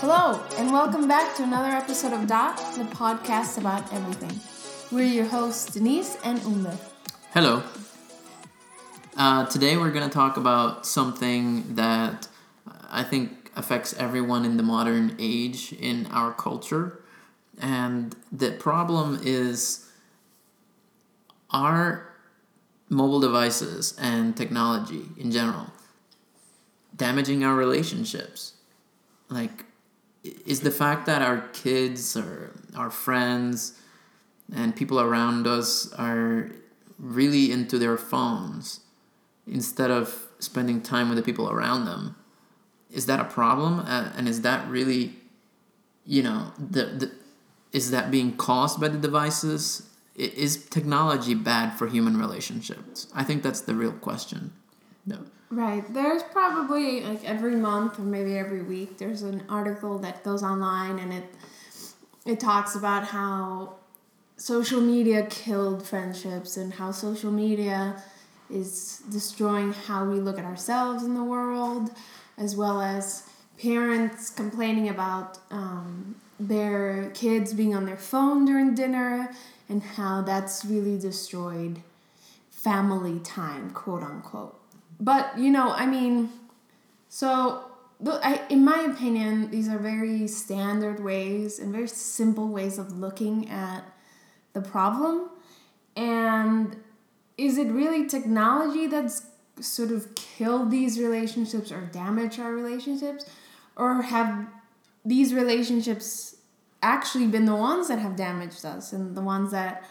Hello, and welcome back to another episode of Dott, the podcast about everything. We're your hosts, Denise and Ume. Hello. Uh, today we're going to talk about something that I think affects everyone in the modern age in our culture. And the problem is our mobile devices and technology in general damaging our relationships. Like, is the fact that our kids or our friends and people around us are really into their phones instead of spending time with the people around them is that a problem uh, and is that really you know the, the is that being caused by the devices is technology bad for human relationships i think that's the real question no. Right. There's probably like every month or maybe every week there's an article that goes online and it it talks about how social media killed friendships and how social media is destroying how we look at ourselves in the world, as well as parents complaining about um, their kids being on their phone during dinner and how that's really destroyed family time, quote unquote. But you know, I mean, so I, in my opinion, these are very standard ways and very simple ways of looking at the problem. And is it really technology that's sort of killed these relationships or damaged our relationships? Or have these relationships actually been the ones that have damaged us and the ones that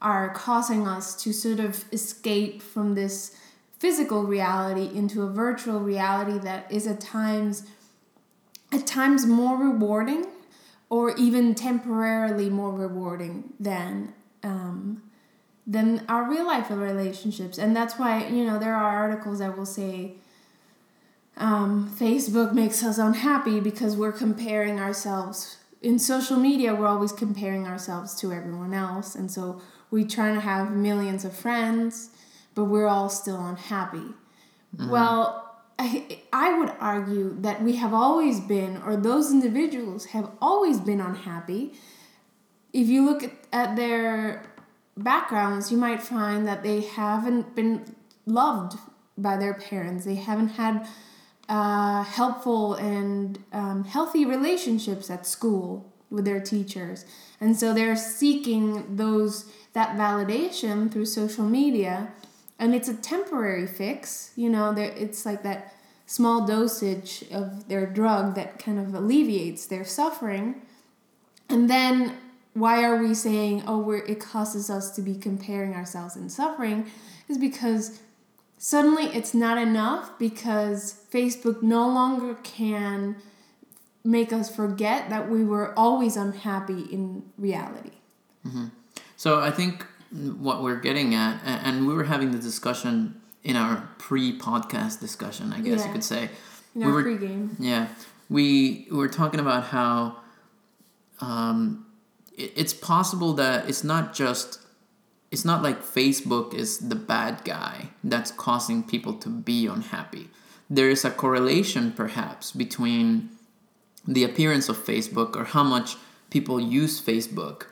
are causing us to sort of escape from this physical reality into a virtual reality that is at times at times more rewarding or even temporarily more rewarding than um, than our real life relationships. And that's why you know there are articles that will say um, facebook makes us unhappy because we're comparing ourselves in social media we're always comparing ourselves to everyone else and so we try to have millions of friends but we're all still unhappy. Mm-hmm. Well, I, I would argue that we have always been, or those individuals have always been unhappy. If you look at, at their backgrounds, you might find that they haven't been loved by their parents, they haven't had uh, helpful and um, healthy relationships at school with their teachers and so they're seeking those that validation through social media and it's a temporary fix. You know, it's like that small dosage of their drug that kind of alleviates their suffering. And then why are we saying, oh, it causes us to be comparing ourselves and suffering? Is because suddenly it's not enough because Facebook no longer can make us forget that we were always unhappy in reality. Mm-hmm. So I think what we're getting at, and we were having the discussion in our pre-podcast discussion, I guess yeah. you could say. In we were, pre-game. Yeah, we were talking about how um, it, it's possible that it's not just it's not like Facebook is the bad guy that's causing people to be unhappy. There is a correlation, perhaps, between the appearance of Facebook or how much people use Facebook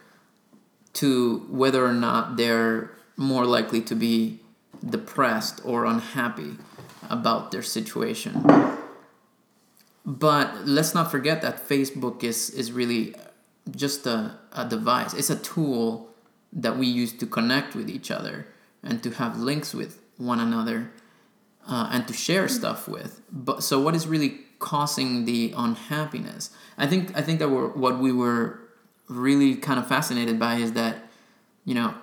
to whether or not they're more likely to be depressed or unhappy about their situation. But let's not forget that Facebook is, is really just a, a device, it's a tool that we use to connect with each other and to have links with one another uh, and to share stuff with. But so, what is really causing the unhappiness? I think I think that we're, what we were really kind of fascinated by is that you know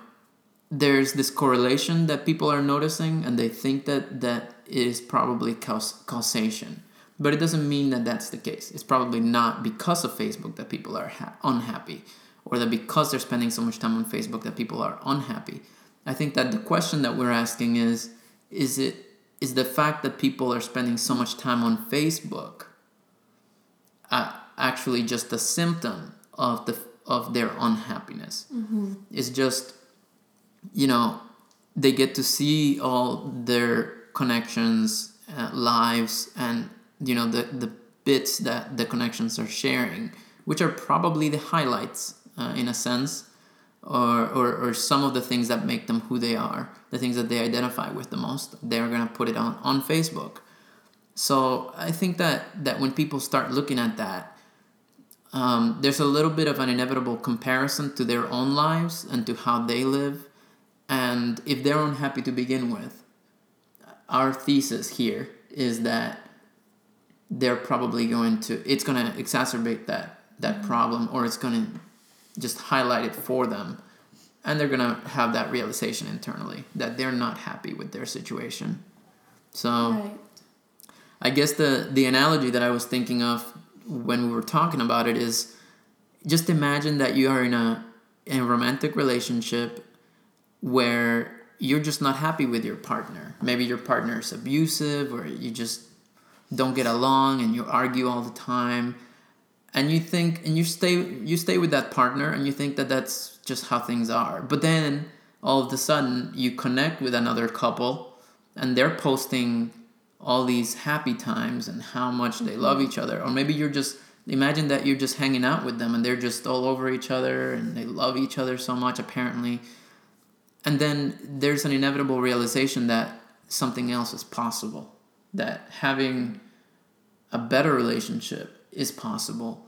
there's this correlation that people are noticing and they think that that is probably caus- causation but it doesn't mean that that's the case it's probably not because of facebook that people are ha- unhappy or that because they're spending so much time on facebook that people are unhappy i think that the question that we're asking is is it is the fact that people are spending so much time on facebook uh, actually just a symptom of the of their unhappiness. It's just, you know, they get to see all their connections, uh, lives, and you know the the bits that the connections are sharing, which are probably the highlights uh, in a sense, or, or or some of the things that make them who they are, the things that they identify with the most. They're gonna put it on on Facebook. So I think that that when people start looking at that, um, there's a little bit of an inevitable comparison to their own lives and to how they live. And if they're unhappy to begin with, our thesis here is that they're probably going to, it's going to exacerbate that, that problem or it's going to just highlight it for them. And they're to have that realization internally that they're not happy with their situation. So Right. I guess the the analogy that I was thinking of when we were talking about it is just imagine that you are in a in a romantic relationship where you're just not happy with your partner. Maybe your partner is abusive or you just don't get along and you argue all the time and you think and you stay you stay with that partner and you think that that's just how things are. But then all of a sudden you connect with another couple and they're posting all these happy times and how much they love mm-hmm. each other. Or maybe you're just imagine that you're just hanging out with them and they're just all over each other and they love each other so much apparently. And then there's an inevitable realization that something else is possible that having a better relationship is possible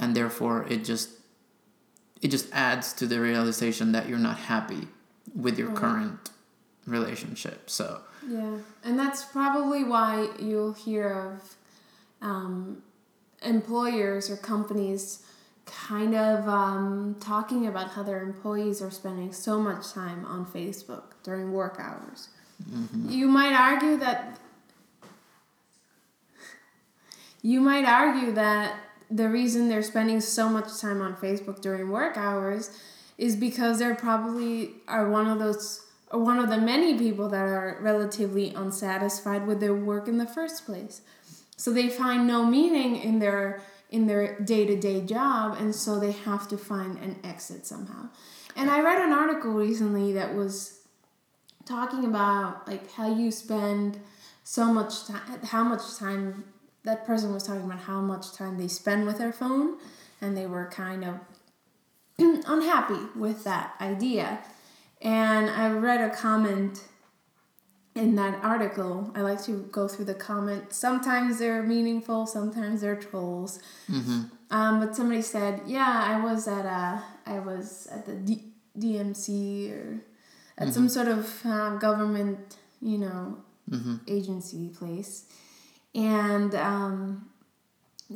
and therefore it just it just adds to the realization that you're not happy with your Right. current relationship so Yeah, and that's probably why you'll hear of um, employers or companies kind of um, talking about how their employees are spending so much time on Facebook during work hours. You might argue that you might argue that the reason they're spending so much time on Facebook during work hours is because they're probably are one of those or one of the many people that are relatively unsatisfied with their work in the first place. So they find no meaning in their in their day-to-day job and so they have to find an exit somehow. And I read an article recently that was talking about like how you spend so much time how much time that person was talking about how much time they spend with their phone and they were kind of unhappy with that idea. And i read a comment in that article. I like to go through the comments sometimes they're meaningful sometimes they're trolls. Um, but somebody said yeah i was at a i was at the D- dmv or at some sort of uh, government you know agency place and um,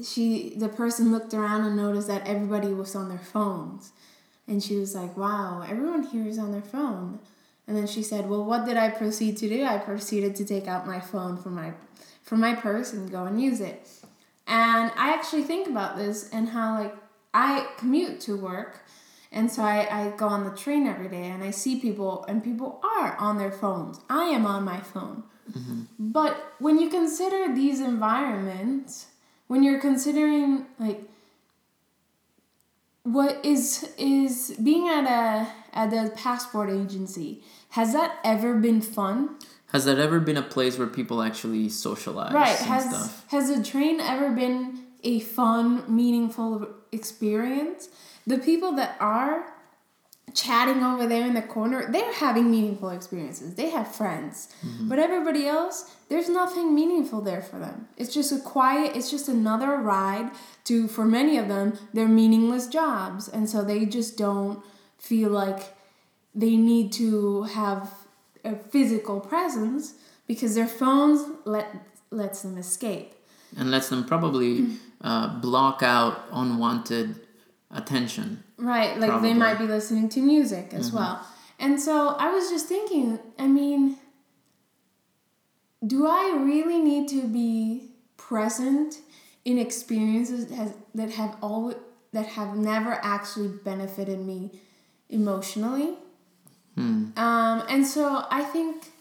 she the person looked around and noticed that everybody was on their phones. And she was like wow everyone here is on their phone. And then she said well what did i proceed to do? I proceeded to take out my phone from my from my purse and go and use it. And i actually think about this and how like i commute to work. And so I, I go on the train every day and I see people, and people are on their phones. I am on my phone. Mm-hmm. But when you consider these environments, when you're considering like what is is being at a at the passport agency, has that ever been fun? Has that ever been a place where people actually socialize Right. and Has stuff? has a train ever been a fun, meaningful experience? The people that are chatting over there in the corner, they're having meaningful experiences. They have friends. But everybody else, there's nothing meaningful there for them. It's just a quiet, it's just another ride to for many of them, they're meaningless jobs. And so they just don't feel like they need to have a physical presence because their phones let lets them escape. And lets them probably uh, block out unwanted attention. Right, like Probably. they might be listening to music as well. And so I was just thinking, I mean, do I really need to be present in experiences that, has, that have always that have never actually benefited me emotionally? Um, and so I think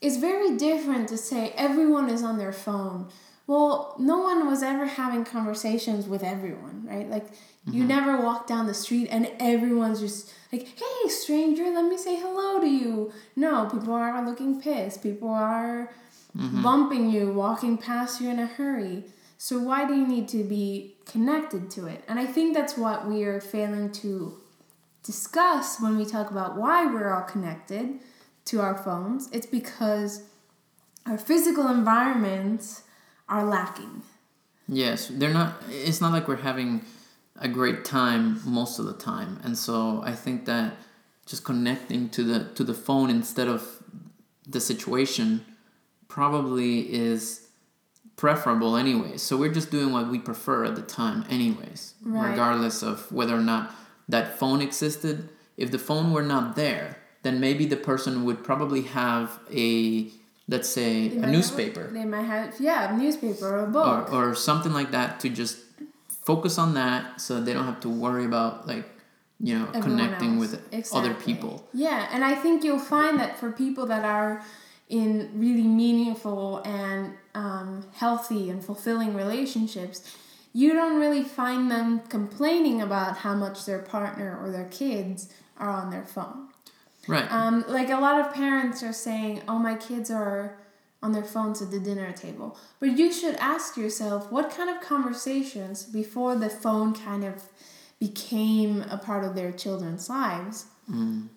it's very different to say everyone is on their phone well, no one was ever having conversations with everyone, right? Like you Mm-hmm. never walk down the street and everyone's just like, "Hey, stranger, let me say hello to you." No, people are looking pissed. People are Mm-hmm. bumping you, walking past you in a hurry. So why do you need to be connected to it? And I think that's what we are failing to discuss when we talk about why we're all connected to our phones. It's because our physical environments are lacking. Yes, they're not. It's not like we're having a great time most of the time, and so I think that just connecting to the to the phone instead of the situation probably is preferable anyway. So we're just doing what we prefer at the time, anyways, Right. regardless of whether or not that phone existed. If the phone were not there, then maybe the person would probably have a let's say They a might have newspaper They might have yeah, a newspaper or a book. or something like that to just focus on that so they don't have to worry about like you know Everyone connecting else. with other people Yeah, and I think you'll find that for people that are in really meaningful and um, healthy and fulfilling relationships, you don't really find them complaining about how much their partner or their kids are on their phone. Right Um, like a lot of parents are saying, "Oh, my kids are on their phones at the dinner table," but you should ask yourself what kind of conversations before the phone kind of became a part of their children's lives.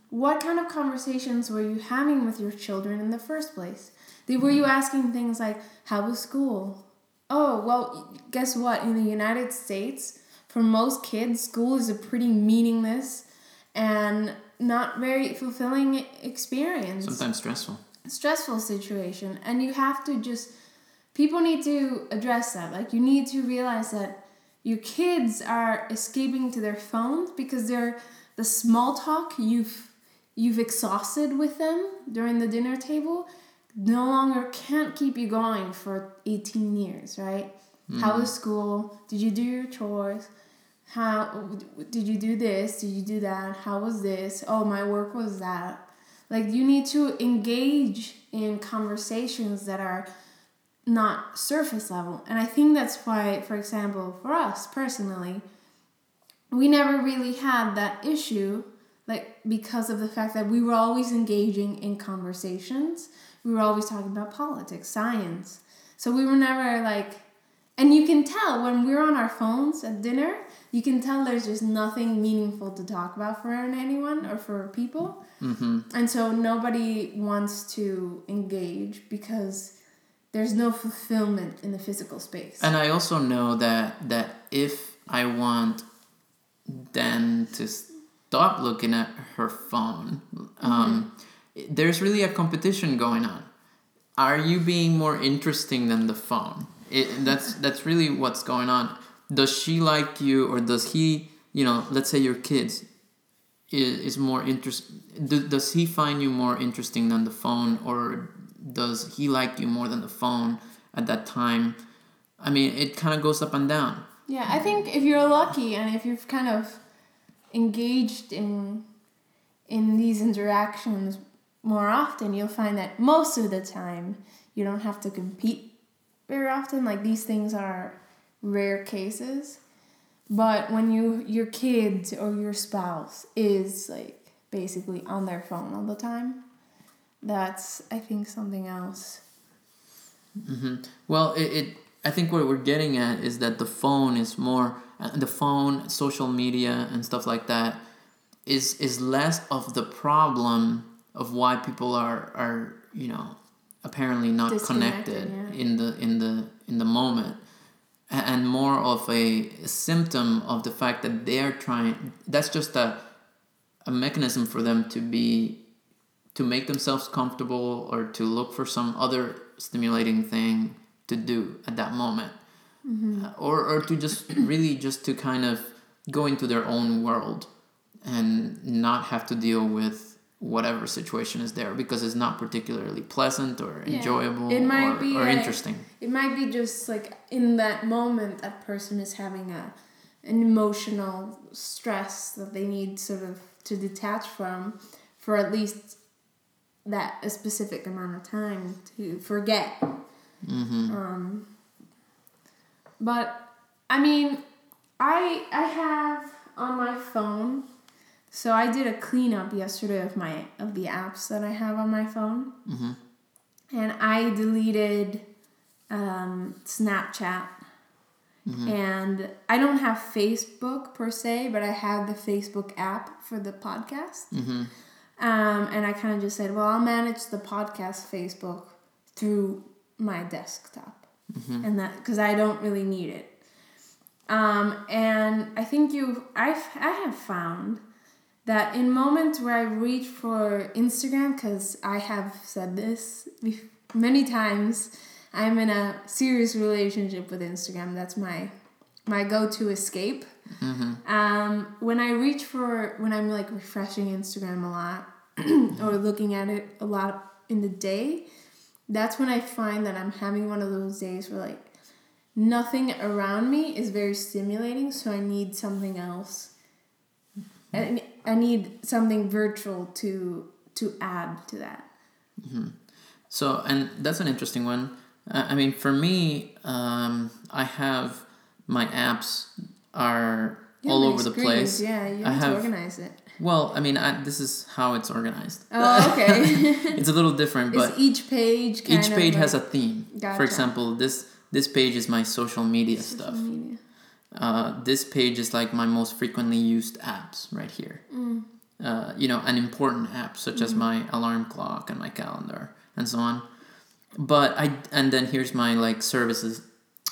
What kind of conversations were you having with your children in the first place? Were you asking things like, "How was school?" Oh, well, guess what? In the United States, for most kids, school is a pretty meaningless and not very fulfilling experience. sometimes stressful Stressful situation. And you have to just, people need to address that. Like, you need to realize that your kids are escaping to their phones because they're the small talk you've you've exhausted with them during the dinner table no longer can't keep you going for 18 years right how hmm. was school did you do your chores how did you do this? Did you do that? How was this? Oh my work was that. Like you need to engage in conversations that are not surface level. And i think that's why for example for us personally we never really had that issue like because of the fact that we were always engaging in conversations. We were always talking about politics science. So we were never like and you can tell when we're on our phones at dinner you can tell there's just nothing meaningful to talk about for anyone or for people. Mm-hmm. and so nobody wants to engage because there's no fulfillment in the physical space. And i also know that that if i want dan to stop looking at her phone um, there's really a competition going on. Are you being more interesting than the phone? It, that's that's really what's going on does she like you or does he you know let's say your kids is, is more interest do, does he find you more interesting than the phone or does he like you more than the phone at that time i mean it kind of goes up and down Yeah, I think if you're lucky and if you've kind of engaged in in these interactions more often, you'll find that most of the time you don't have to compete very often. Like these things are rare cases. But when you your kids or your spouse is like basically on their phone all the time, that's I think something else. hmm Well, it, it I think what we're getting at is that the phone is more uh, the phone, social media, and stuff like that is is less of the problem of why people are are you know apparently not connected yeah. in the in the in the moment and more of a symptom of the fact that they're trying that's just a a mechanism for them to be to make themselves comfortable or to look for some other stimulating thing to do at that moment. Uh, or or to just really just to kind of go into their own world and not have to deal with whatever situation is there because it's not particularly pleasant or Yeah. enjoyable It might or, be or like- interesting It might be just like in that moment that person is having a an emotional stress that they need sort of to detach from for at least that a specific amount of time to forget. hmm Um, But I mean, I I have on my phone. So I did a cleanup yesterday of my of the apps that I have on my phone, hmm and I deleted um, Snapchat. And I don't have Facebook per se, but I have the Facebook app for the podcast. hmm Um, and I kind of just said, well, I'll manage the podcast Facebook through my desktop, and that because I don't really need it. Um, and I think you, I, I have found that in moments where I reach for Instagram, because I have said this many times, I'm in a serious relationship with Instagram. That's my my go-to escape. Um, when I reach for when I'm like refreshing Instagram a lot or looking at it a lot in the day, that's when I find that I'm having one of those days where like nothing around me is very stimulating, so I need something else. I, I need something virtual to to add to that. So, and that's an interesting one. Uh, I mean, for me, um, I have my apps are You all over many the place. Yeah, you I have, to organize it. Well, I mean, I, this is how it's organized. Oh, okay. it's a little different, is but each page each page like has a theme. Gotcha. For example, this this page is my social media stuff. media? Uh, this page is like my most frequently used apps right here. Mm. Uh, you know, an important app such as my alarm clock and my calendar and so on. But I and then here's my like services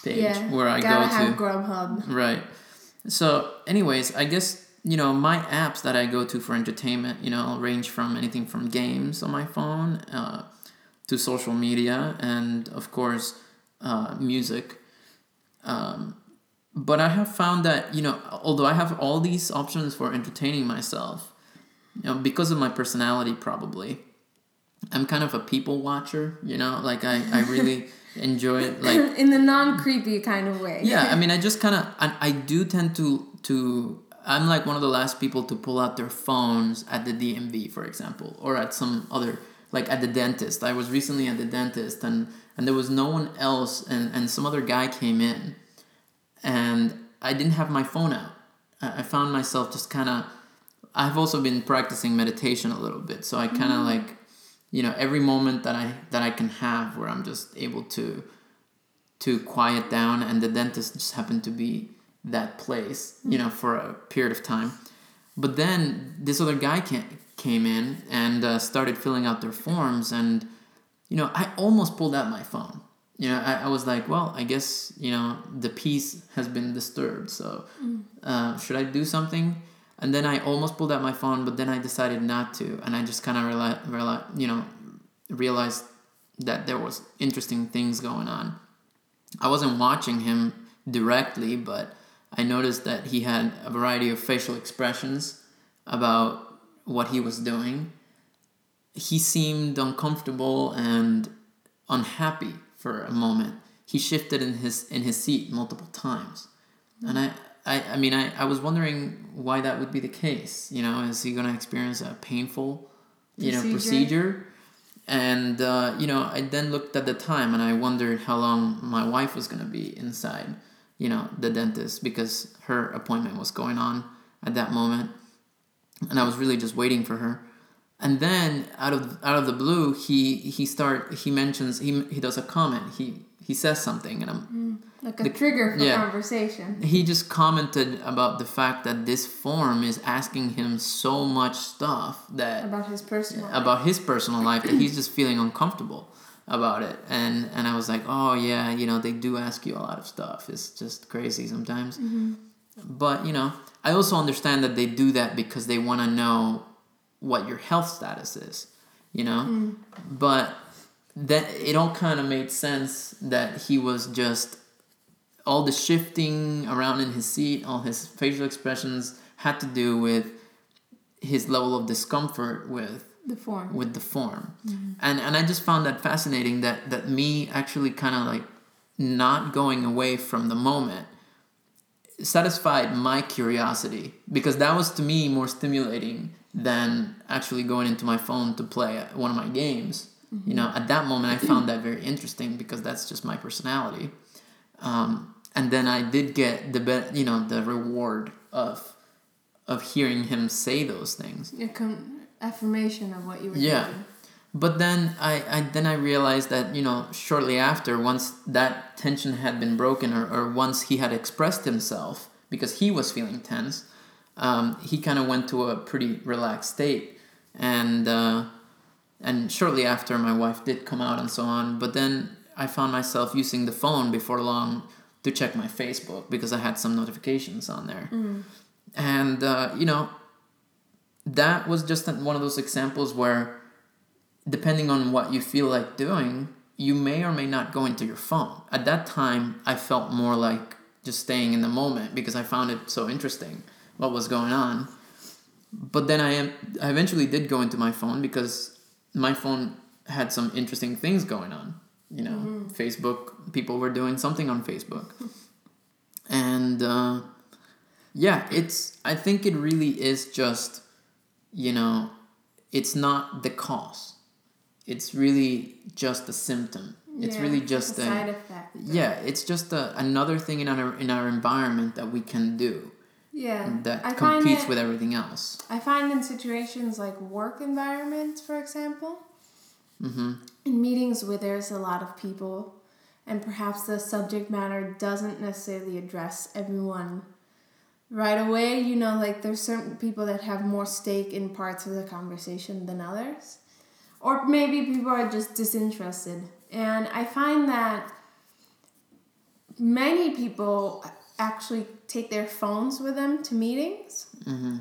page Yeah, where I go to. Grubhub. Right. So, anyways, I guess you know my apps that I go to for entertainment. You know, range from anything from games on my phone uh, to social media and of course uh, music. Um, but I have found that you know, although I have all these options for entertaining myself, you know, because of my personality, probably, I'm kind of a people watcher. You know, like I I really enjoy it. Like in the non creepy kind of way. yeah i mean i just kind of I, I do tend to to i'm like one of the last people to pull out their phones at the dmv for example or at some other like at the dentist i was recently at the dentist and and there was no one else and and some other guy came in and i didn't have my phone out. I, found myself just kind of i've also been practicing meditation a little bit so i kind of like you know every moment that i that i can have where i'm just able to to quiet down and the dentist just happened to be that place you know for a period of time. But then this other guy came, came in and uh, started filling out their forms and you know i almost pulled out my phone you know I, I was like well i guess you know the peace has been disturbed so uh, should i do something? And then i almost pulled out my phone but then i decided not to and i just kind of reali- reali- you know realized that there was interesting things going on. I wasn't watching him directly, but I noticed that he had a variety of facial expressions about what he was doing. He seemed uncomfortable and unhappy for a moment. He shifted in his in his seat multiple times. And I, I, I mean I, I was wondering why that would be the case. You know, is he gonna experience a painful you know Procedure? procedure? and uh, you know i then looked at the time and i wondered how long my wife was going to be inside you know the dentist because her appointment was going on at that moment and i was really just waiting for her and then out of out of the blue he he start he mentions he he does a comment he he says something and i'm mm, Like a The- trigger for yeah. conversation. he just commented about the fact that this form is asking him so much stuff that About his personal life. about his personal life that he's just feeling uncomfortable about it and and i was like oh yeah you know they do ask you a lot of stuff it's just crazy sometimes mm-hmm. but you know i also understand that they do that because they want to know what your health status is you know? Hmm. But that it all kind of made sense that he was just all the shifting around in his seat all his facial expressions had to do with his level of discomfort with the form. with the form. Mm-hmm. And and i just found that fascinating that that me actually kind of like not going away from the moment satisfied my curiosity because that was to me more stimulating than actually going into my phone to play one of my games you know at that moment i found that very interesting because that's just my personality um, and then I did get the be- you know the reward of of hearing him say those things. A com- affirmation of what you were Yeah. doing. But then I, I then I realized that you know shortly after once that tension had been broken or, or once he had expressed himself because he was feeling tense, um, he kind of went to a pretty relaxed state and uh, and shortly after my wife did come out and so on. But then I found myself using the phone before long to check my Facebook because I had some notifications on there, and uh, you know that was just one of those examples where depending on what you feel like doing, you may or may not go into your phone. At that time, I felt more like just staying in the moment because I found it so interesting what was going on. But then I am I eventually did go into my phone because my phone had some interesting things going on. You know, Facebook people were doing something on Facebook. and uh, yeah, it's I think it really is just you know, it's not the cause. It's really just a symptom. It's really just a a, effect. yeah. It's just a, another thing in our in our environment that we can do Yeah. that I competes it- with everything else. I find in situations like work environments, for example, Mm-hmm. in meetings where there's a lot of people, and perhaps the subject matter doesn't necessarily address everyone right away. You know, like there's certain people that have more stake in parts of the conversation than others, or maybe people are just disinterested. And I find that many people actually take their phones with them to meetings. Mm-hmm.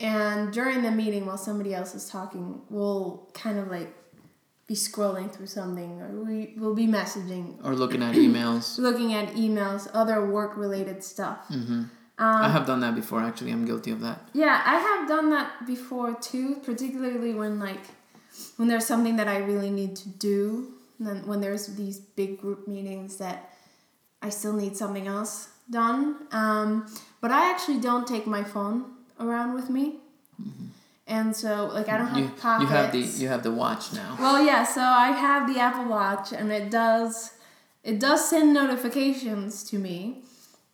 And during the meeting, while somebody else is talking, we'll kind of like be scrolling through something, or we will be messaging, Or looking at emails. looking at emails, other work related stuff. Mm-hmm. Um, I have done that before. Actually, I'm guilty of that. Yeah, I have done that before too, particularly when like when there's something that I really need to do, and then when there's these big group meetings that I still need something else done. Um, but I actually don't take my phone around with me, and so like I don't have You, pockets. you have the you have the watch now. Well, yeah. So I have the Apple Watch, and it does it does send notifications to me,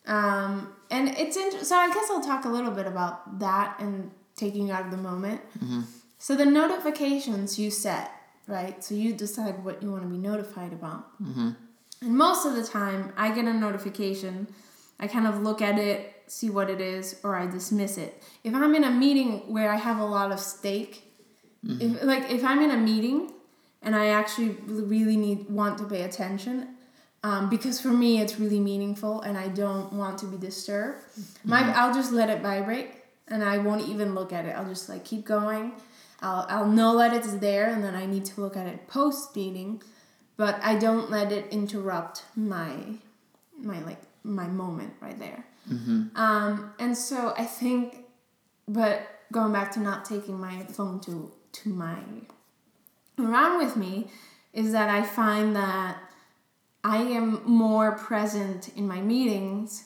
um, and it's int- so I guess I'll talk a little bit about that and taking out of the moment. Mm-hmm. So the notifications you set, right? So you decide what you want to be notified about, Mm-hmm. and most of the time I get a notification. I kind of look at it, see what it is, or I dismiss it. If I'm in a meeting where I have a lot of stake, if, like if I'm in a meeting and I actually really need want to pay attention, um, because for me it's really meaningful and I don't want to be disturbed. My I'll just let it vibrate and I won't even look at it. I'll just like keep going. I'll I'll know that it's there and then I need to look at it post meeting, but I don't let it interrupt my my like my moment right there. Mm-hmm. Um, and so I think, but going back to not taking my phone to to my around with me, is that I find that I am more present in my meetings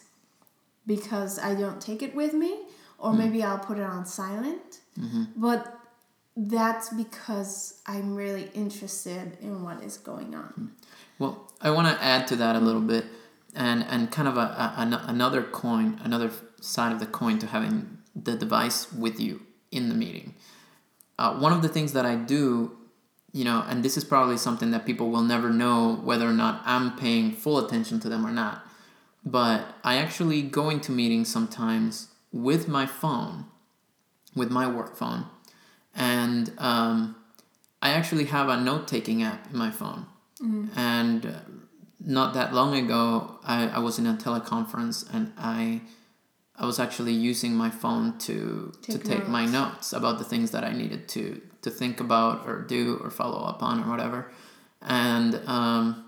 because I don't take it with me, or maybe I'll put it on silent. But that's because I'm really interested in what is going on. Well, I want to add to that a little bit, and and kind of a, a an- another coin, another side of the coin to having the device with you in the meeting. Uh, one of the things that I do, you know, and this is probably something that people will never know whether or not I'm paying full attention to them or not. But I actually go into meetings sometimes with my phone, with my work phone, and um, I actually have a note taking app in my phone. And uh, not that long ago, I, I was in a teleconference and I I was actually using my phone to to Take take my notes. notes about the things that I needed to to think about or do or follow up on or whatever. And um,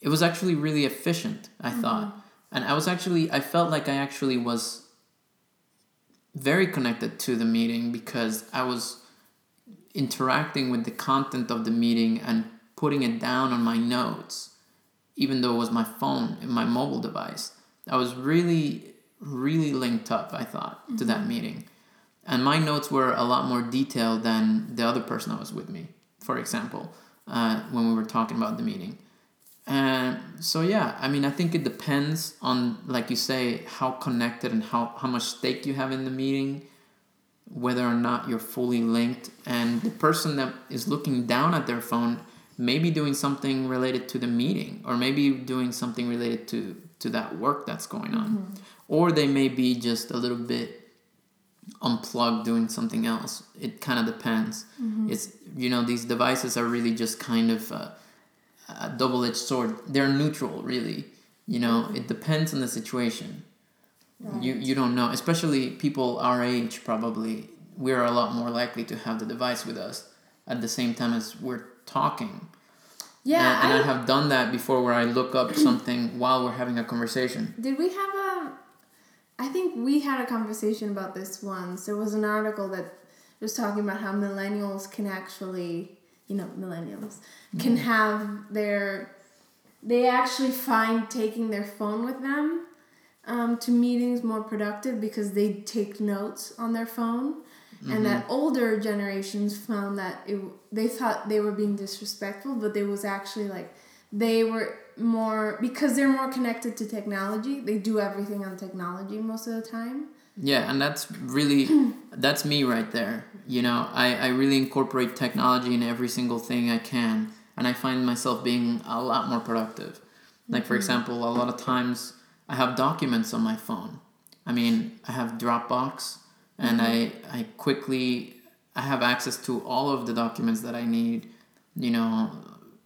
it was actually really efficient, I thought. And I was actually I felt like I actually was very connected to the meeting because I was interacting with the content of the meeting and putting it down on my notes, even though it was my phone and my mobile device. I was really, really linked up, I thought, to that meeting. And my notes were a lot more detailed than the other person that was with me, for example, uh, when we were talking about the meeting. And so yeah, I mean, I think it depends on, like you say, how connected and how how much stake you have in the meeting, whether or not you're fully linked, and the person that is looking down at their phone maybe doing something related to the meeting, or maybe doing something related to to that work that's going on, mm-hmm. or they may be just a little bit unplugged doing something else. It kind of depends. Mm-hmm. It's you know these devices are really just kind of a, a double-edged sword. They're neutral, really. You know, it depends on the situation. Right. You you don't know, especially people our age. Probably we're a lot more likely to have the device with us at the same time as we're talking. Yeah, and, and I, I have done that before, where I look up something while we're having a conversation. Did we have a I think we had a conversation about this once. There was an article that was talking about how millennials can actually, you know, millennials can mm-hmm. have their, they actually find taking their phone with them um, to meetings more productive because they take notes on their phone. Mm-hmm. And that older generations found that it, they thought they were being disrespectful, but it was actually like they were more because they're more connected to technology. They do everything on technology most of the time. Yeah, and that's really that's me right there. You know, I, I really incorporate technology in every single thing I can and I find myself being a lot more productive. Like for mm-hmm. example, a lot of times I have documents on my phone. I mean, I have Dropbox and mm-hmm. I I quickly I have access to all of the documents that I need, you know,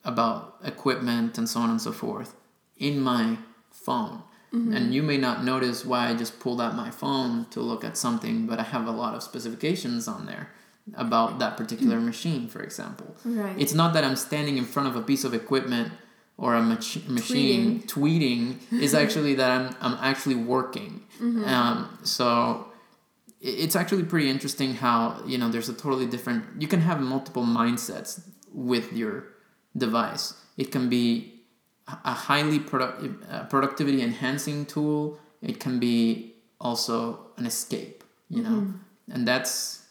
about equipment and so on and so forth in my phone. Mm-hmm. And you may not notice why I just pulled out my phone to look at something, but I have a lot of specifications on there about that particular mm-hmm. machine, for example. Right. It's not that I'm standing in front of a piece of equipment or a mach- machine tweeting. tweeting is actually that I'm, I'm actually working. Mm-hmm. Um, so it's actually pretty interesting how you know there's a totally different you can have multiple mindsets with your device. It can be a highly product, uh, productivity enhancing tool. It can be also an escape, you know, mm-hmm. and that's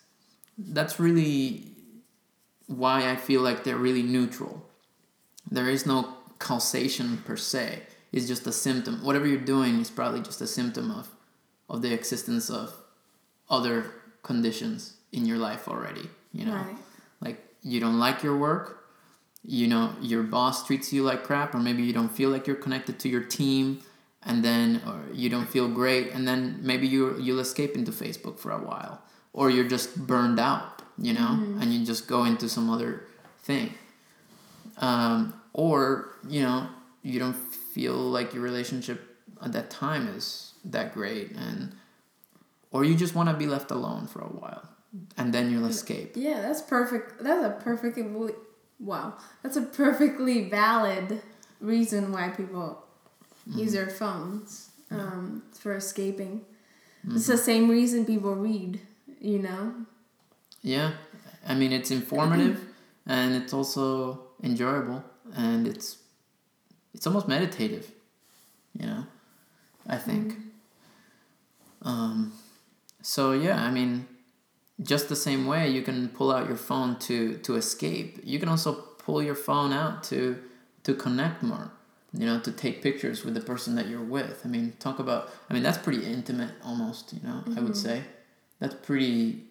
that's really why I feel like they're really neutral. There is no causation per se. It's just a symptom. Whatever you're doing is probably just a symptom of of the existence of other conditions in your life already. You know, right. like you don't like your work, you know your boss treats you like crap or maybe you don't feel like you're connected to your team and then or you don't feel great and then maybe you you'll escape into Facebook for a while or you're just burned out you know mm-hmm. and you just go into some other thing um, or you know you don't feel like your relationship at that time is that great and or you just want to be left alone for a while and then you'll escape yeah that's perfect that's a perfect Wow, that's a perfectly valid reason why people mm-hmm. use their phones um, for escaping. Mm-hmm. It's the same reason people read, you know? Yeah, I mean, it's informative and it's also enjoyable and it's it's almost meditative, you know, I think. Mm-hmm. Um, so, yeah, I mean, just the same way you can pull out your phone to to escape. You can also pull your phone out to to connect more you know to take pictures with the person that you're with. I mean talk about i mean that's pretty intimate almost you know mm-hmm. i would mm-hmm. say. That's pretty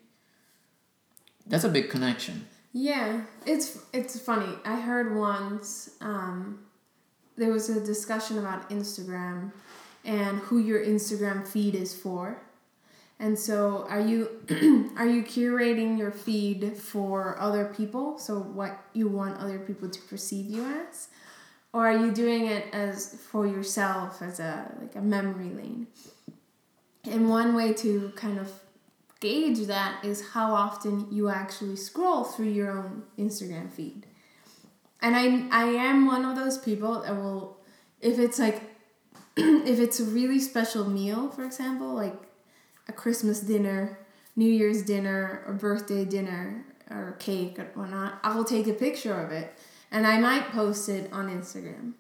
that's a big connection. Yeah it's it's funny. I heard once um, there was a discussion about instagram and who your instagram feed is for and so are you are you curating your feed for other people? So what you want other people to perceive you as? Or are you doing it as for yourself as a like a memory lane? And one way to kind of gauge that is how often you actually scroll through your own Instagram feed. And I I am one of those people that will if it's like if it's a really special meal, for example, like a Christmas dinner, New Year's dinner, or birthday dinner, or cake or whatnot, I will take a picture of it and I might post it on Instagram.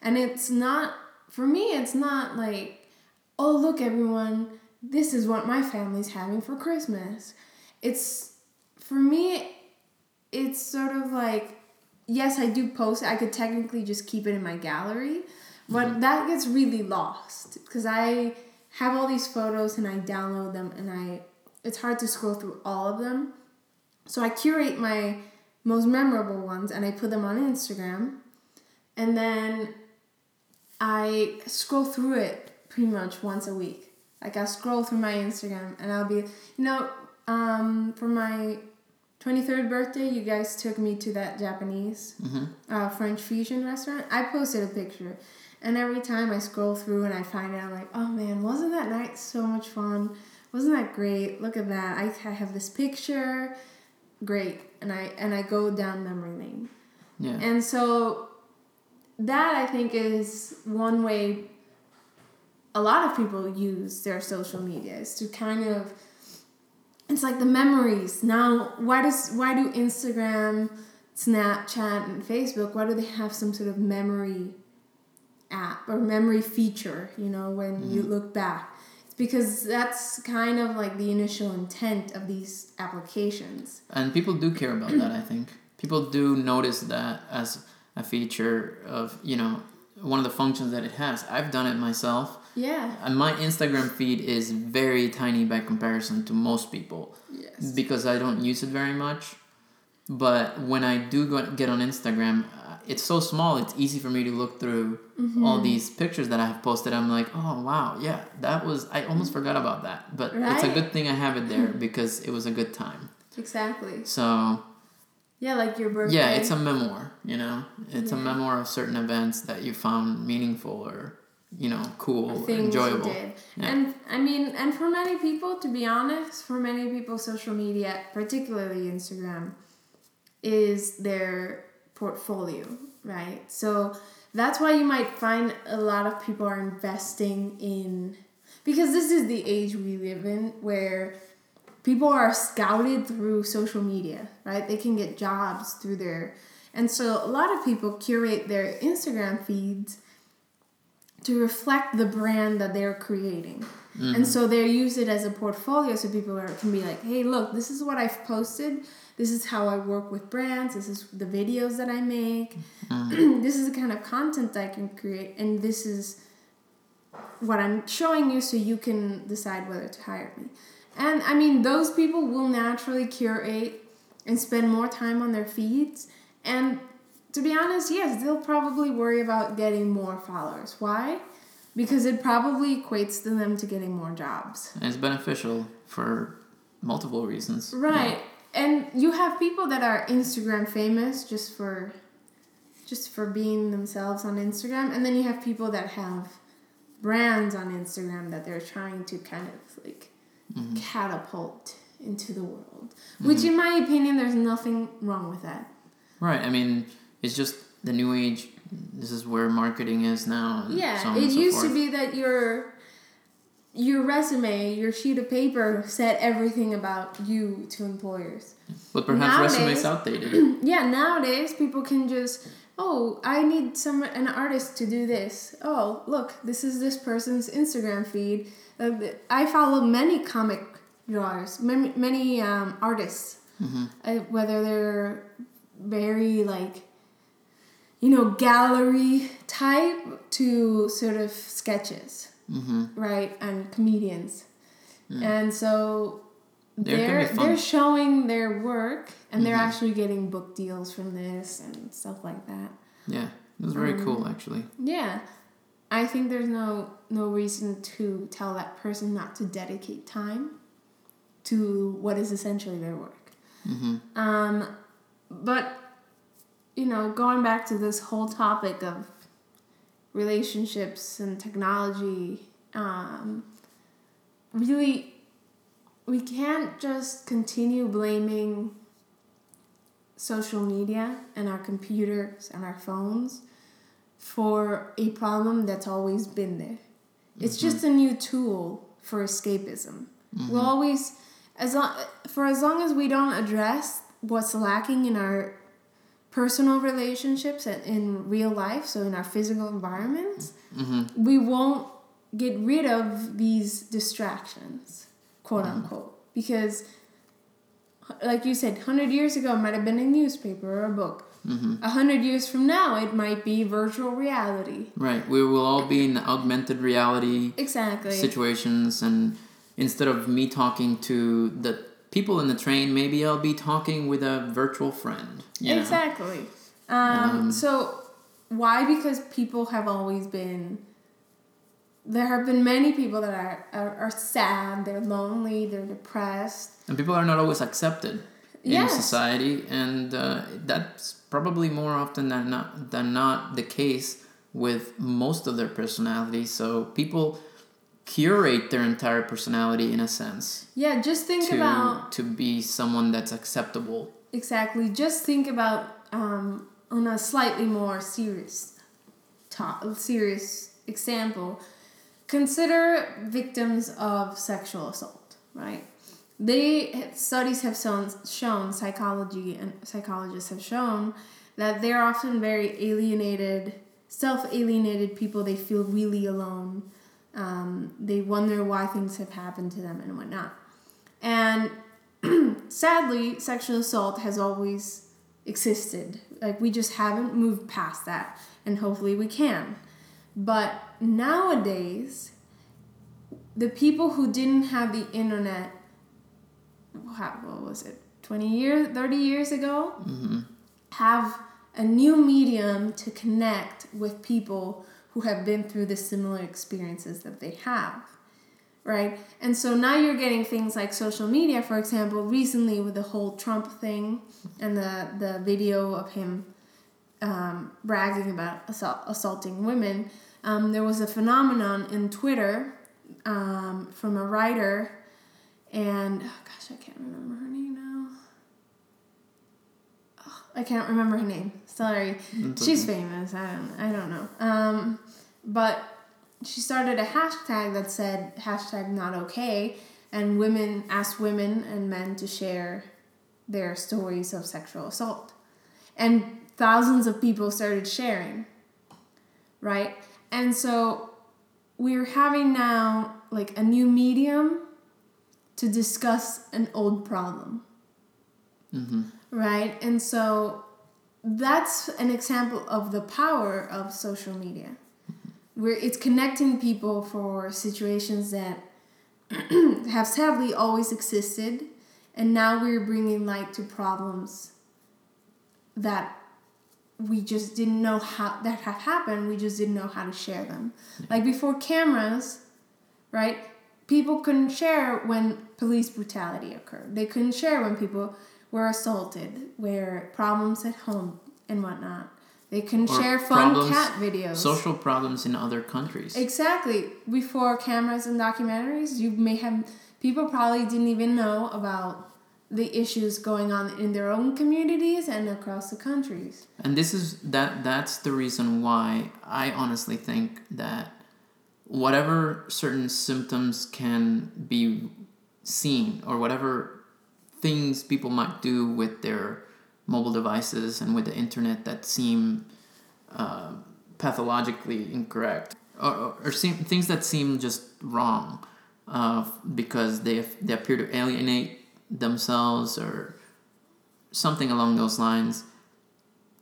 And it's not, for me, it's not like, oh, look, everyone, this is what my family's having for Christmas. It's, for me, it's sort of like yes, I do post it. I could technically just keep it in my gallery, but mm-hmm. that gets really lost because I have all these photos and I download them and I it's hard to scroll through all of them. So I curate my most memorable ones and I put them on Instagram. And then I scroll through it pretty much once a week. Like I'll scroll through my Instagram and I'll be, you know, um, for my 23rd birthday, you guys took me to that Japanese uh, French fusion restaurant. I posted a picture. And every time I scroll through and I find it, I'm like, oh man, wasn't that night so much fun? Wasn't that great? Look at that. I, I have this picture. Great. And I and I go down memory lane. Yeah. And so that I think is one way a lot of people use their social media is to kind of it's like the memories. Now, why does why do Instagram, Snapchat, and Facebook, why do they have some sort of memory app or memory feature, you know, when you mm-hmm. look back? It's because that's kind of like the initial intent of these applications. And people do care about that, I think. People do notice that as a feature of, you know, one of the functions that it has. I've done it myself. Yeah. And my Instagram feed is very tiny by comparison to most people Yes. because I don't use it very much. But when I do go, get on Instagram, it's so small, it's easy for me to look through Mm-hmm. all these pictures that I have posted. I'm like, oh, wow, yeah, that was, I almost forgot about that. But it's a good thing I have it there because it was a good time. Exactly. So, Yeah, like your birthday. yeah, it's a memoir, you know? It's a memoir of certain events that you found meaningful or, you know, cool, enjoyable. Yeah. And I mean, and for many people, to be honest, for many people, social media, particularly Instagram, is their portfolio, right? So that's why you might find a lot of people are investing in because this is the age we live in where people are scouted through social media, right? They can get jobs through their and so a lot of people curate their Instagram feeds to reflect the brand that they're creating. And mm-hmm. so they use it as a portfolio so people are, can be like, hey, look, this is what I've posted. This is how I work with brands. This is the videos that I make. Mm-hmm. this is the kind of content I can create. And this is what I'm showing you so you can decide whether to hire me. And I mean, those people will naturally curate and spend more time on their feeds. And to be honest, yes, they'll probably worry about getting more followers. Why? Because it probably equates to them to getting more jobs. And it's beneficial for multiple reasons. Right. And you have people that are Instagram famous just for just for being themselves on Instagram and then you have people that have brands on Instagram that they're trying to kind of like mm-hmm. catapult into the world. Mm-hmm. Which in my opinion there's nothing wrong with that. Right. I mean, it's just the new age. This is where marketing is now. Yeah, so it so used forth. to be that your your resume, your sheet of paper said everything about you to employers. But perhaps resume's outdated. Yeah, nowadays people can just oh, I need some an artist to do this. Oh, look, this is this person's Instagram feed. Uh, I follow many comic drawers, many, many um, artists, uh, whether they're very like you know gallery type to sort of sketches, hmm right, and comedians, and so they're they're showing their work and they're Mhm. actually getting book deals from this and stuff like that. Yeah, it was very Um, cool actually. Yeah. I think there's no no reason to tell that person not to dedicate time to what is essentially their work. hmm Um, but you know, going back to this whole topic of relationships and technology, um, really, we can't just continue blaming social media and our computers and our phones for a problem that's always been there. It's just a new tool for escapism. We'll always, as long for as long as we don't address what's lacking in our personal relationships and in real life, so in our physical environments, hmm we won't get rid of these distractions, quote unquote, because, like you said, hundred years ago it might have been a newspaper or a book, Mm-hmm. A hundred years from now, it might be virtual reality. Right. We will all be in augmented reality Exactly. situations, and instead of me talking to the people in the train, maybe I'll be talking with a virtual friend. you know? Exactly. Um, so why? Because people have always been. There have been many people that are, are, are sad, they're lonely, they're depressed. And people are not always accepted in Yes. society, and uh, that's probably more often than not than not the case with most of their personality. So people curate their entire personality in a sense Yeah, just think to about to be someone that's acceptable. exactly. Just think about um, on a slightly more serious, to- serious example. Consider victims of sexual assault, right? They studies have shown, shown psychology and psychologists have shown that they're often very alienated, self alienated people. They feel really alone. Um, they wonder why things have happened to them and whatnot. And sadly, sexual assault has always existed. Like we just haven't moved past that, and hopefully we can. But nowadays, the people who didn't have the internet, how, what was it, 20 years, 30 years ago, have a new medium to connect with people who have been through the similar experiences that they have. Right? And so now you're getting things like social media, for example, recently with the whole Trump thing and the, the video of him um, bragging about assault, assaulting women, um, there was a phenomenon in Twitter um, from a writer, and oh gosh, I can't remember her name I can't remember her name. Sorry, That's she's okay. famous. I don't. I don't know. Um, but she started a hashtag that said hashtag not okay, and women asked women and men to share their stories of sexual assault, and thousands of people started sharing. Right, and so we're having now like a new medium to discuss an old problem. Mm-hmm. Right, and so that's an example of the power of social media where it's connecting people for situations that have sadly always existed and now we're bringing light to problems that we just didn't know how that have happened we just didn't know how to share them. Like before cameras right? People couldn't share when police brutality occurred. They couldn't share when people were assaulted where problems at home and whatnot they couldn't Or share fun problems- cat videos Social problems in other countries. Exactly. Before cameras and documentaries, you may have people probably didn't even know about the issues going on in their own communities and across the countries. And this is that that's the reason why I honestly think that whatever certain symptoms can be seen or whatever things people might do with their mobile devices and with the internet that seem uh, pathologically incorrect or, or, seem, things that seem just wrong uh, because they, they appear to alienate themselves or something along those lines.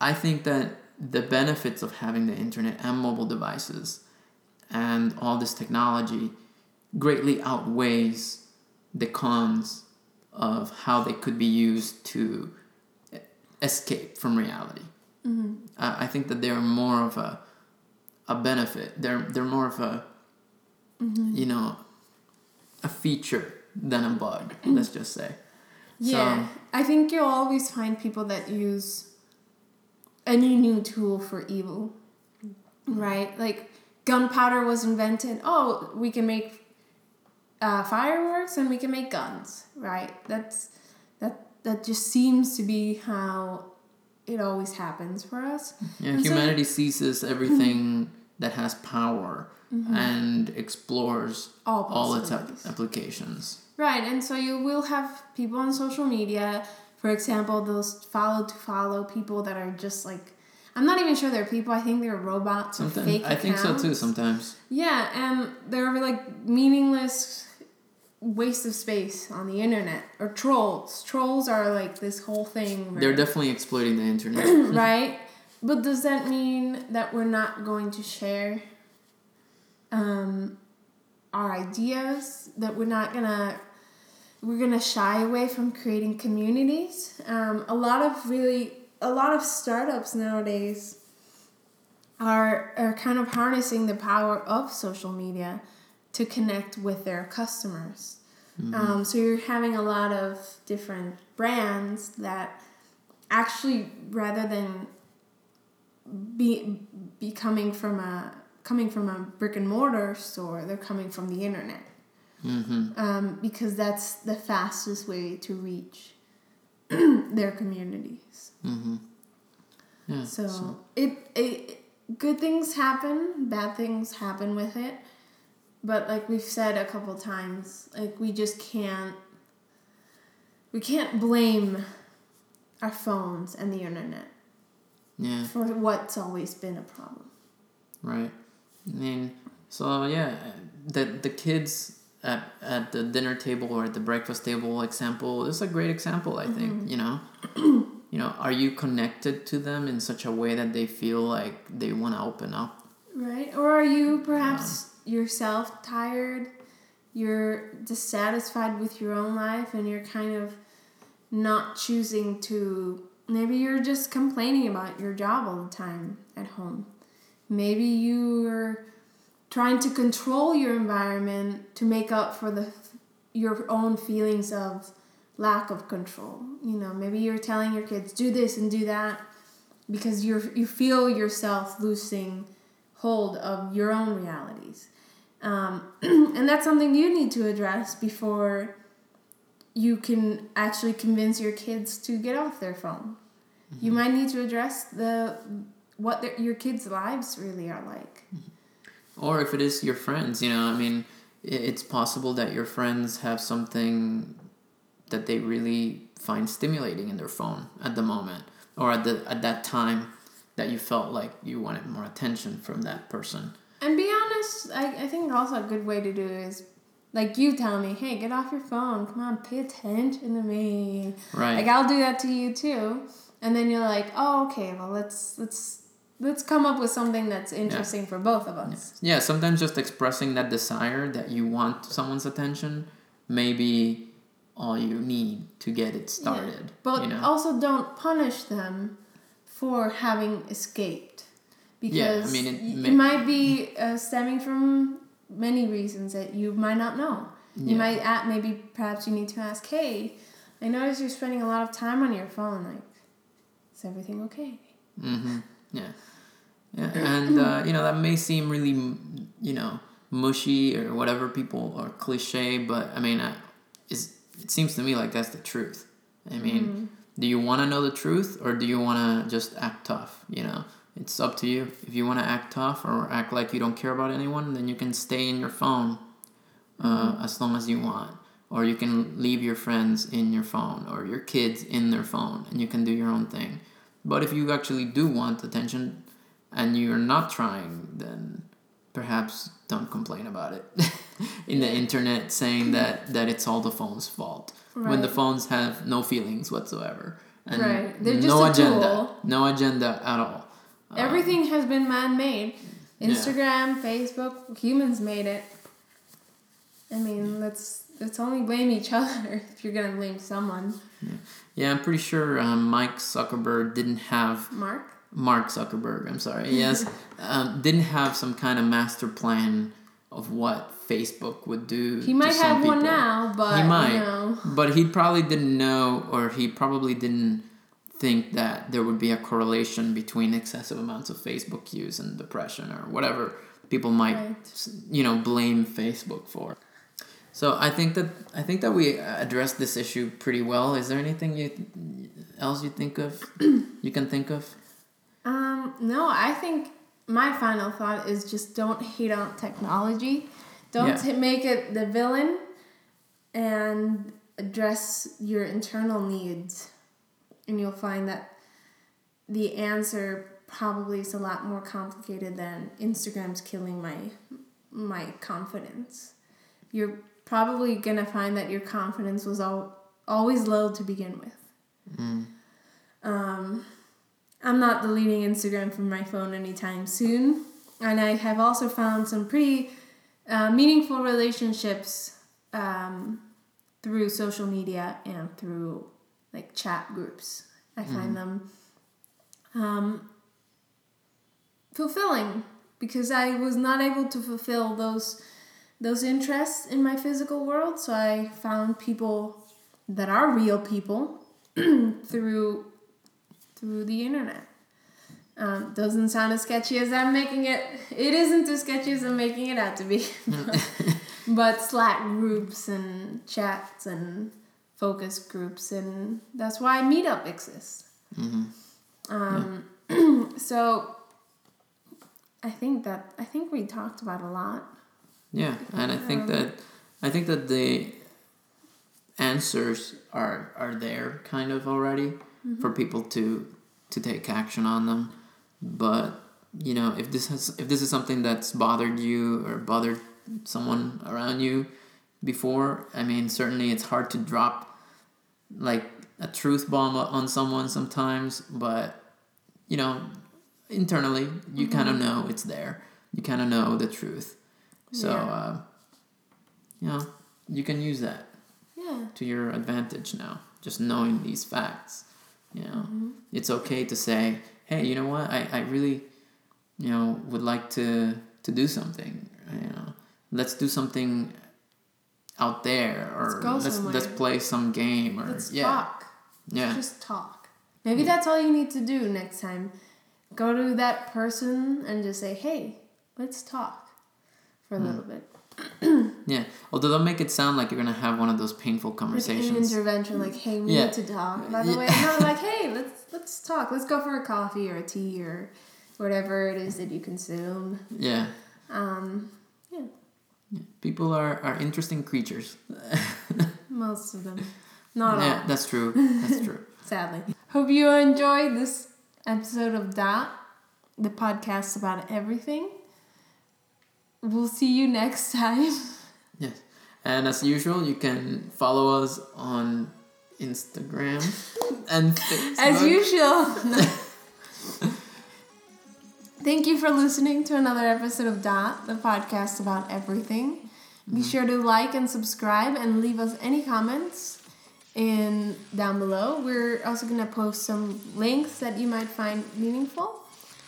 I think that the benefits of having the internet and mobile devices and all this technology greatly outweighs the cons of how they could be used to escape from reality. Mm-hmm. Uh, I think that they're more of a a benefit. They're they're more of a Mm-hmm. you know a feature than a bug. Let's just say. Yeah, I think you'll always find people that use any new tool for evil, right? Like gunpowder was invented. Oh, we can make uh, fireworks and we can make guns, right? That's that. That just seems to be how it always happens for us. Yeah, And so- humanity seizes everything that has power and explores All all its ap- applications. Right, and so you will have people on social media, for example, those follow to follow people that are just like, I'm not even sure they're people. I think they're robots or Sometimes fake I think so too. Sometimes Yeah, and they're like meaningless waste of space on the internet or trolls. Trolls are like this whole thing. They're definitely exploiting the internet. right? But does that mean that we're not going to share um, our ideas? That we're not gonna we're gonna shy away from creating communities? Um, a lot of really a lot of startups nowadays are are kind of harnessing the power of social media to connect with their customers. Um, so you're having a lot of different brands that actually rather than be be coming from a coming from a brick and mortar store, they're coming from the internet. hmm Um, because that's the fastest way to reach their communities. hmm Yeah. So, it, it good things happen, bad things happen with it. But like we've said a couple times, like we just can't we can't blame our phones and the internet yeah. for what's always been a problem. Right. I mean, so yeah, the the kids at at the dinner table or at the breakfast table example is a great example. I think mm-hmm. you know, you know, are you connected to them in such a way that they feel like they want to open up? Right? Or are you perhaps um, yourself tired? You're dissatisfied with your own life and you're kind of not choosing to. Maybe you're just complaining about your job all the time at home. Maybe you're trying to control your environment to make up for the your own feelings of lack of control. You know, maybe you're telling your kids do this and do that because you're you feel yourself losing hold of your own realities. Um, and that's something you need to address before you can actually convince your kids to get off their phone. You might need to address the what their, your kids' lives really are like. Or if it is your friends, you know, I mean, it's possible that your friends have something that they really find stimulating in their phone at the moment or at the at that time that you felt like you wanted more attention from that person. And be honest, I, I think also a good way to do it is like you tell me, hey, get off your phone. Come on, pay attention to me. Right. Like I'll do that to you too. And then you're like, oh, okay, well let's let's let's come up with something that's interesting for both of us. Yeah, yeah, sometimes just expressing that desire that you want someone's attention may be all you need to get it started. But you know? also don't punish them for having escaped. Because Yeah, I mean, it may- it might be uh, stemming from many reasons that you might not know. You might at maybe perhaps you need to ask, hey, I notice you're spending a lot of time on your phone. Like, is everything okay? Mm-hmm. Yeah. Yeah, and uh, you know that may seem really, you know, mushy or whatever people are cliche, but I mean, I, is it seems to me like that's the truth. I mean, do you want to know the truth or do you want to just act tough? You know, it's up to you. If you want to act tough or act like you don't care about anyone, then you can stay in your phone uh, as long as you want. Or you can leave your friends in your phone or your kids in their phone and you can do your own thing. But if you actually do want attention and you're not trying, then perhaps don't complain about it in the internet saying that, that it's all the phone's fault when the phones have no feelings whatsoever. And Right. They're just no a agenda. tool. No agenda at all. Uh, Everything has been man made. Yeah. Instagram, Facebook, humans made it. I mean, let's let's only blame each other if you're gonna blame someone. Yeah, I'm pretty sure um, Mike Zuckerberg didn't have Mark? Mark Zuckerberg. I'm sorry. Yes, um, didn't have some kind of master plan of what Facebook would do. He might have one now, but he might, you know. but he probably didn't know, or he probably didn't think that there would be a correlation between excessive amounts of Facebook use and depression or whatever people might, Right. you know, blame Facebook for. So I think that I think that we addressed this issue pretty well. Is there anything you else you think of? you can think of? Um, no, I think my final thought is just don't hate on technology. Don't Yeah. make it the villain and address your internal needs. And you'll find that the answer probably is a lot more complicated than Instagram's killing my my confidence. You're probably gonna find that your confidence was all, always low to begin with. Mm. Um, I'm not deleting Instagram from my phone anytime soon, and I have also found some pretty uh, meaningful relationships um, through social media and through like chat groups. I find them um, fulfilling because I was not able to fulfill those those interests in my physical world. So I found people that are real people through through the internet. Um, doesn't sound as sketchy as I'm making it. It isn't as sketchy as I'm making it out to be. but Slack groups and chats and focus groups, and that's why Meetup exists. hmm Um, so I think that I think we talked about a lot. Yeah, and I think that I think that the answers are are there kind of already for people to to take action on them. But you know, if this has if this is something that's bothered you or bothered someone around you before, I mean, certainly it's hard to drop like a truth bomb on someone sometimes, but you know, internally you kind of know it's there. You kind of know the truth. So, Yeah. uh, you know, you can use that Yeah. to your advantage now. Just knowing these facts, you know, it's okay to say, "Hey, you know what? I, I really, you know, would like to to do something. You know, let's do something out there, or Let's go let's let's play some game, or Let's yeah, talk. yeah, Just talk. Maybe that's all you need to do next time. Go to that person and just say, "Hey, let's talk for a hmm. little bit." Yeah." Although don't make it sound like you're gonna have one of those painful Like conversations. intervention, like, "Hey, we Yeah. need to talk." By the Yeah. way, no, like, "Hey, let's let's talk. Let's go for a coffee or a tea or whatever it is that you consume." yeah. Um, yeah, People are, are interesting creatures. most of them, not all. yeah, that's true. That's true. sadly. Hope you enjoyed this episode of Dott, the podcast about everything. We'll see you next time. Yes. And as usual, you can follow us on Instagram and Facebook. As usual. Thank you for listening to another episode of Dott, the podcast about everything. Be mm-hmm. sure to like and subscribe and leave us any comments in down below. We're also going to post some links that you might find meaningful.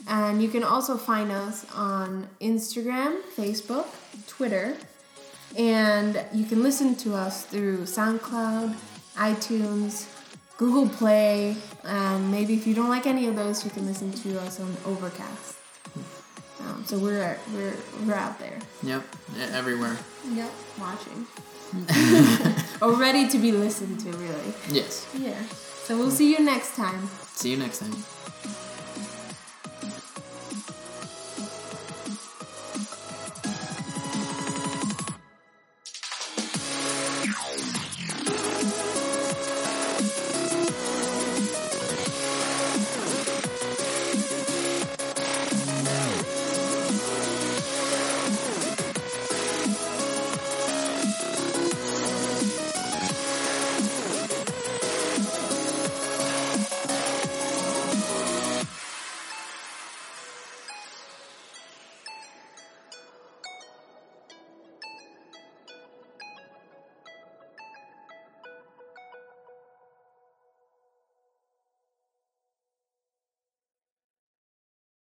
And you can also find us on Instagram, Facebook, Twitter, and you can listen to us through SoundCloud, iTunes, Google Play, and maybe if you don't like any of those, you can listen to us on Overcast. Um, so we're we're we're out there. Yep. Everywhere. Yep, watching. or ready to be listened to, really. Yes. Yeah. So we'll see you next time. See you next time.